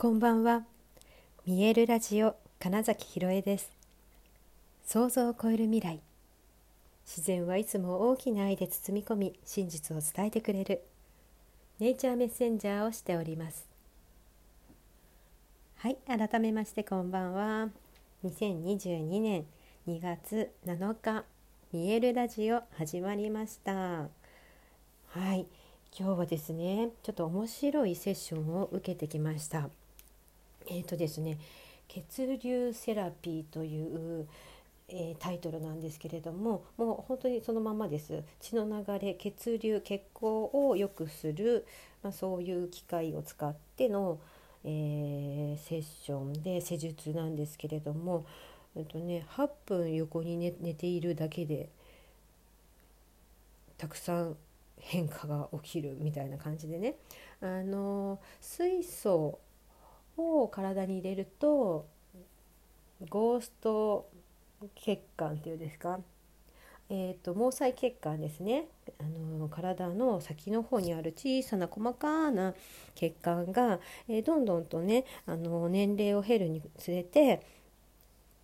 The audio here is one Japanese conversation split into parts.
こんばんは。見えるラジオ金崎ひろえです。想像を超える未来。自然はいつも大きな愛で包み込み真実を伝えてくれる。ネイチャーメッセンジャーをしております。はい改めましてこんばんは。2022年2月7日見えるラジオ始まりました。はい今日はですねちょっと面白いセッションを受けてきました。えーとですね「血流セラピー」という、えー、タイトルなんですけれどももう本当にそのままです。血の流れ血流血行を良くする、まあ、そういう機械を使っての、えー、セッションで施術なんですけれども、えーとね、8分横に寝寝ているだけでたくさん変化が起きるみたいな感じでね。あの水素を体に入れるとゴースト血管っていうんですか？えーと、毛細血管ですね。あの体の先の方にある小さな細かな血管が、えー、どんどんとねあの年齢を経るにつれて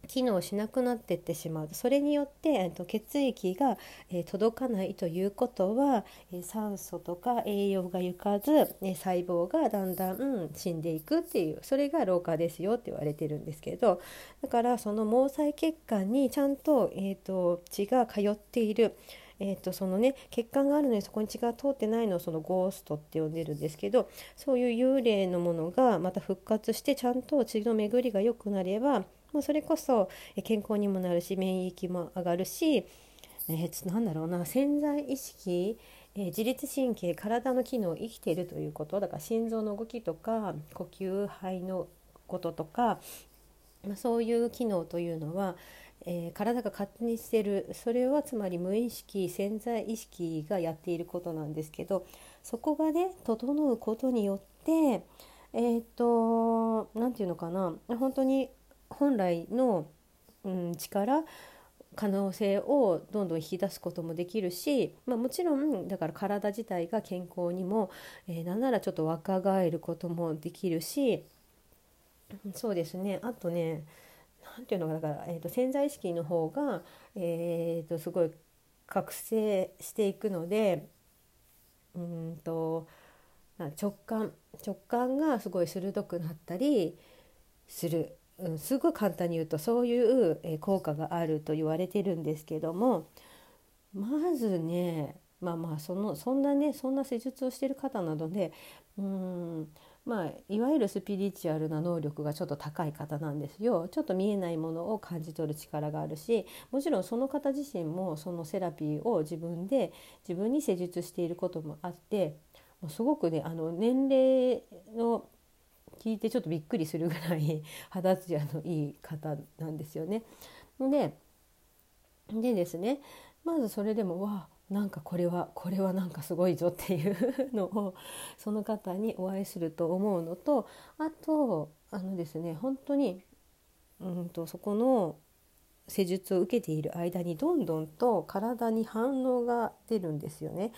機能しなくなってってしまうそれによって、えっと、血液が、え、届かないということは、え、酸素とか栄養が行かず、えー、細胞がだんだん死んでいくっていうそれが老化ですよって言われてるんですけどだからその毛細血管にちゃんと,、えーと、血が通っている。えーとそのね、血管があるのにそこに血が通ってないのをそのゴーストって呼んでるんですけどそういう幽霊のものがまた復活してちゃんと血の巡りが良くなればもうそれこそ健康にもなるし免疫も上がるし、えー、なんだろうな潜在意識えー、自律神経体の機能生きているということだから心臓の動きとか呼吸肺のこととか、まあ、そういう機能というのは、えー、体が勝手にしてる。それはつまり無意識潜在意識がやっていることなんですけどそこがね整うことによってえっ、と何て言うのかな本当に本来の、うん、力可能性をどんどん引き出すこともできるし、まあ、もちろんだから体自体が健康にも、えー、なんならちょっと若返ることもできるしそうですね。あとね何て言うのかだから、えーと、潜在意識の方が、えーと、すごい覚醒していくのでうんと直感直感がすごい鋭くなったりする。うん、すごい簡単に言うとそういうえ効果があると言われてるんですけどもまずねまあまあそのそんなねそんな施術をしてる方なのでうんまあいわゆるスピリチュアルな能力がちょっと高い方なんですよ。ちょっと見えないものを感じ取る力があるしもちろんその方自身もそのセラピーを自分で自分に施術していることもあってすごくねあの年齢の聞いてちょっとびっくりするぐらい 肌ツヤのいい方なんですよね。ででですねまずそれでもわなんかこれはこれはなんかすごいぞっていうのを その方にお会いすると思うのとあとあのですね本当にうんとそこの施術を受けている間にどんどんと体に反応が出るんですよね。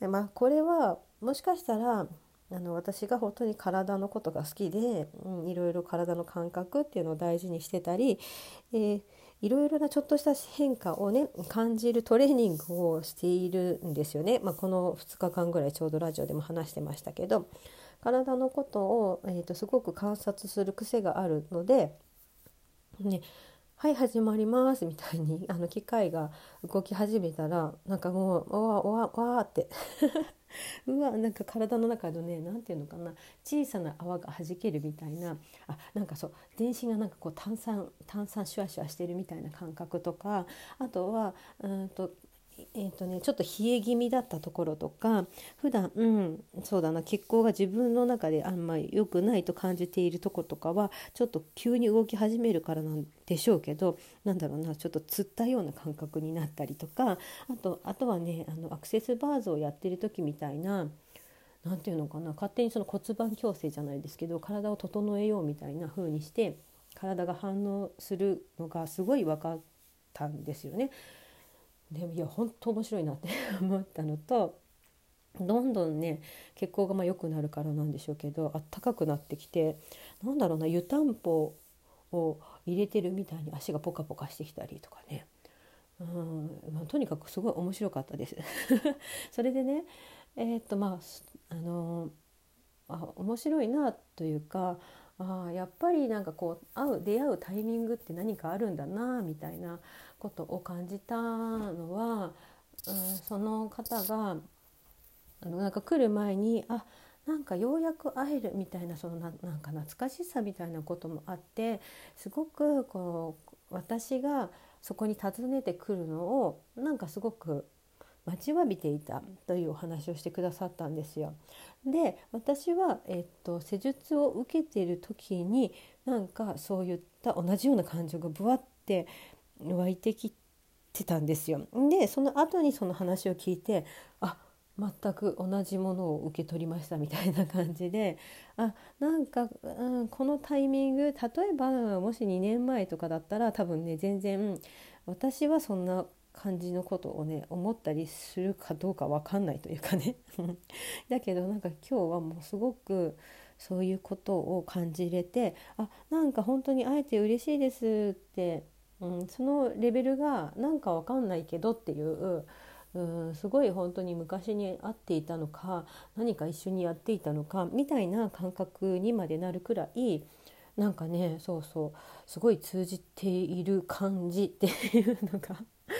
まあ、これはもしかしたらあの私が本当に体のことが好きで、うん、いろいろ体の感覚っていうのを大事にしてたり、えー、いろいろなちょっとした変化をね感じるトレーニングをしているんですよね、まあ、この2日間ぐらいちょうどラジオでも話してましたけど体のことを、えーと、すごく観察する癖があるので、ね、はい始まりますみたいにあの機械が動き始めたらなんかもうわわわわってうわなんか体の中のね何て言うのかな小さな泡がはじけるみたいなあなんかそう全身がなんかこう炭酸炭酸シュワシュワしてるみたいな感覚とかあとはうんとえーとね、ちょっと冷え気味だったところとか普段うんそうだな血行が自分の中であんまり良くないと感じているとことかはちょっと急に動き始めるからなんでしょうけどなんだろうなちょっとつったような感覚になったりとかあとあとはねあのアクセスバーズをやってる時みたいな何て言うのかな勝手にその骨盤矯正じゃないですけど体を整えようみたいな風にして体が反応するのがすごい分かったんですよね。でもいや本当面白いなって 思ったのとどんどんね血行がまあ良くなるからなんでしょうけどあったかくなってきてなんだろうな湯たんぽを入れてるみたいに足がポカポカしてきたりとかね。うんまあ、とにかくすごい面白かったです。それでねえー、っとまああのあ面白いなというかあやっぱりなんかこう会う出会うタイミングって何かあるんだなみたいなことを感じたのは、うん、その方があのなんか来る前にあなんかようやく会えるみたいなそのななんか懐かしさみたいなこともあってすごくこう私がそこに訪ねてくるのをなんかすごく待ちわびていたというお話をしてくださったんですよ。で私は、えっと、施術を受けている時になんかそういった同じような感情がぶわって湧いてきてたんですよ。でその後にその話を聞いてあ全く同じものを受け取りましたみたいな感じであなんか、うん、このタイミング例えばもし2年前とかだったら多分ね全然私はそんな感じのことをね思ったりするかどうか分かんないというかね だけどなんか今日はもうすごくそういうことを感じれてあなんか本当に会えて嬉しいですって、うん、そのレベルがなんか分かんないけどっていううんすごい本当に昔に会っていたのか何か一緒にやっていたのかみたいな感覚にまでなるくらいなんかねそうそうすごい通じている感じっていうのが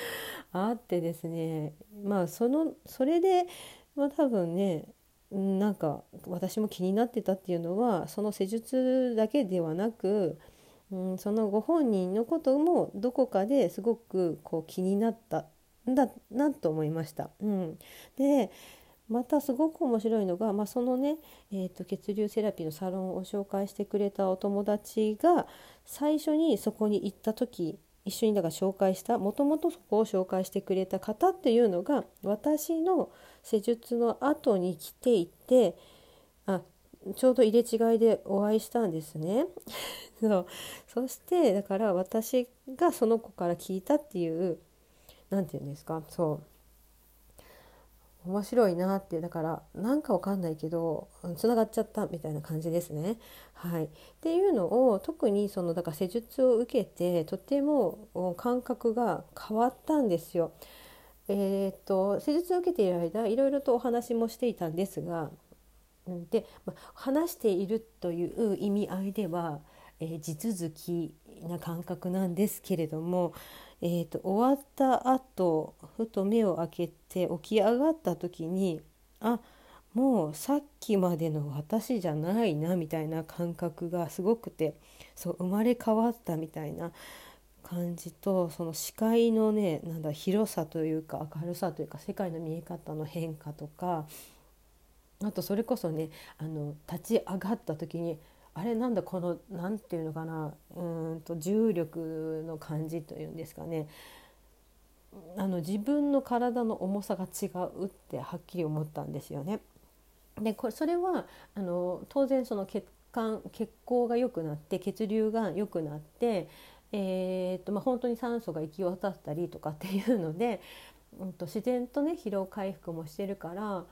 あってですね。まあそのそれで、まあ、多分ねなんか私も気になってたっていうのはその施術だけではなく、うん、そのご本人のこともどこかですごくこう気になったんだなと思いました。うん、でまたすごく面白いのが、まあ、そのね、えーと、血流セラピーのサロンを紹介してくれたお友達が最初にそこに行った時一緒にだから紹介したもともとそこを紹介してくれた方っていうのが私の施術の後に来ていてちょうど入れ違いでお会いしたんですね。そう。そしてだから私がその子から聞いたっていう何て言うんですか？そう。面白いなってだからなんかわかんないけどつながっちゃったみたいな感じですね。はい、っていうのを特にそのだから施術を受けてとても感覚が変わったんですよ。えー、っと施術を受けている間いろいろとお話もしていたんですがで、話しているという意味合いでは、えー、地続きな感覚なんですけれどもえーと、終わった後ふと目を開けて起き上がった時にあもうさっきまでの私じゃないなみたいな感覚がすごくてそう生まれ変わったみたいな感じとその視界のねなんだ広さというか明るさというか世界の見え方の変化とかあとそれこそねあの立ち上がった時にあれなんだこの何て言うのかなうんと重力の感じというんですかねあの自分の体の重さが違うってはっきり思ったんですよね。でこれそれはあの当然その血管血行が良くなって血流が良くなって、えーとまあ、本当に酸素が行き渡ったりとかっていうので、うんと自然とね疲労回復もしてるから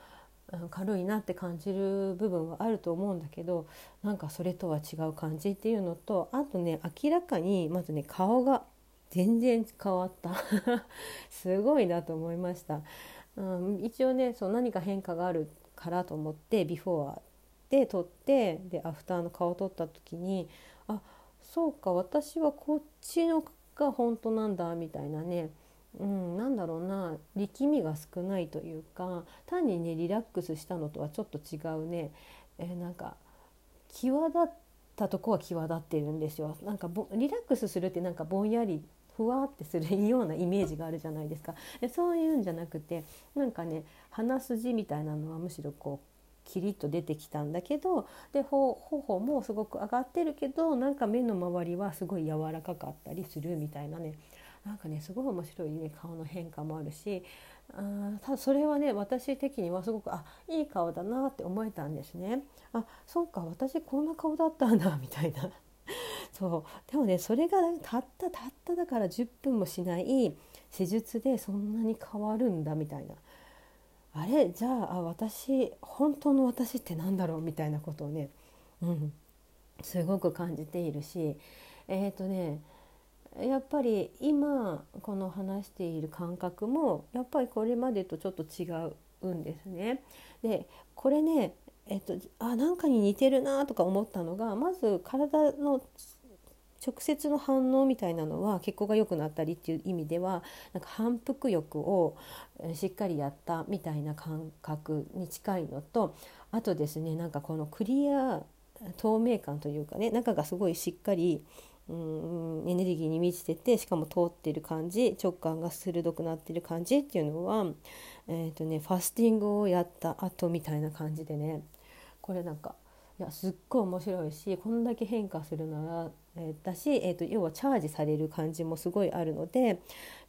軽いなって感じる部分はあると思うんだけどなんかそれとは違う感じっていうのとあとね明らかにまずね顔が全然変わった。すごいなと思いました、うん、一応ねそう何か変化があるからと思ってビフォーで撮ってでアフターの顔を撮った時にあそうか私はこっちのが本当なんだみたいなね。うん、なんだろうな力みが少ないというか単にねリラックスしたのとはちょっと違うね、えー、なんか際立ったとこは際立ってるんですよ。なんかリラックスするってなんかぼんやりふわってするようなイメージがあるじゃないですか。でそういうんじゃなくてなんかね鼻筋みたいなのはむしろこうキリッと出てきたんだけどで頬もすごく上がってるけどなんか目の周りはすごい柔らかかったりするみたいなねなんかねすごい面白いね顔の変化もあるしあただそれはね私的にはすごくあいい顔だなって思えたんですね。あそうか私こんな顔だったんだ みたいな。そうでもねそれがたったたっただから10分もしない施術でそんなに変わるんだみたいな。あれじゃあ私本当の私って何だろうみたいなことをね、うん、すごく感じているしえっ、ー、とねやっぱり今この話している感覚もやっぱりこれまでとちょっと違うんですね。でこれねえっと、あなんかに似てるなとか思ったのがまず体の直接の反応みたいなのは血行が良くなったりっていう意味ではなんか反復欲をしっかりやったみたいな感覚に近いのとあとですねなんかこのクリア透明感というかね中がすごいしっかりうんエネルギーに満ちててしかも通ってる感じ直感が鋭くなってる感じっていうのは、えーとね、ファスティングをやった後みたいな感じでね。これなんかいやすっごい面白いしこんだけ変化するなら、だし、えーと、要はチャージされる感じもすごいあるので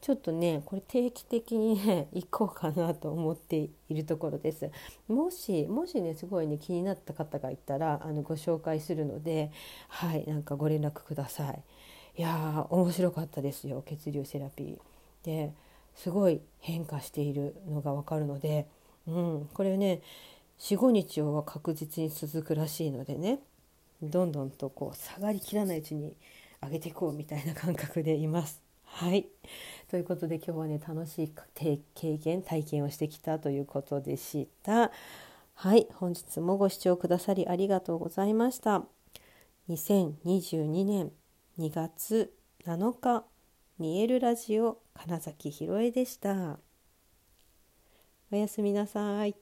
ちょっとねこれ定期的にね 行こうかなと思っているところです。もしもしねすごいね気になった方がいたらあのご紹介するのではいなんかご連絡ください。いやー面白かったですよ血流セラピー。ですごい変化しているのが分かるので、うん、これね45日は確実に続くらしいのでねどんどんとこう下がりきらないうちに上げていこうみたいな感覚でいます。はいということで今日はね楽しい経験体験をしてきたということでした。はい本日もご視聴くださりありがとうございました。2022年2月7日見えるラジオ金崎ひろえでした。おやすみなさい。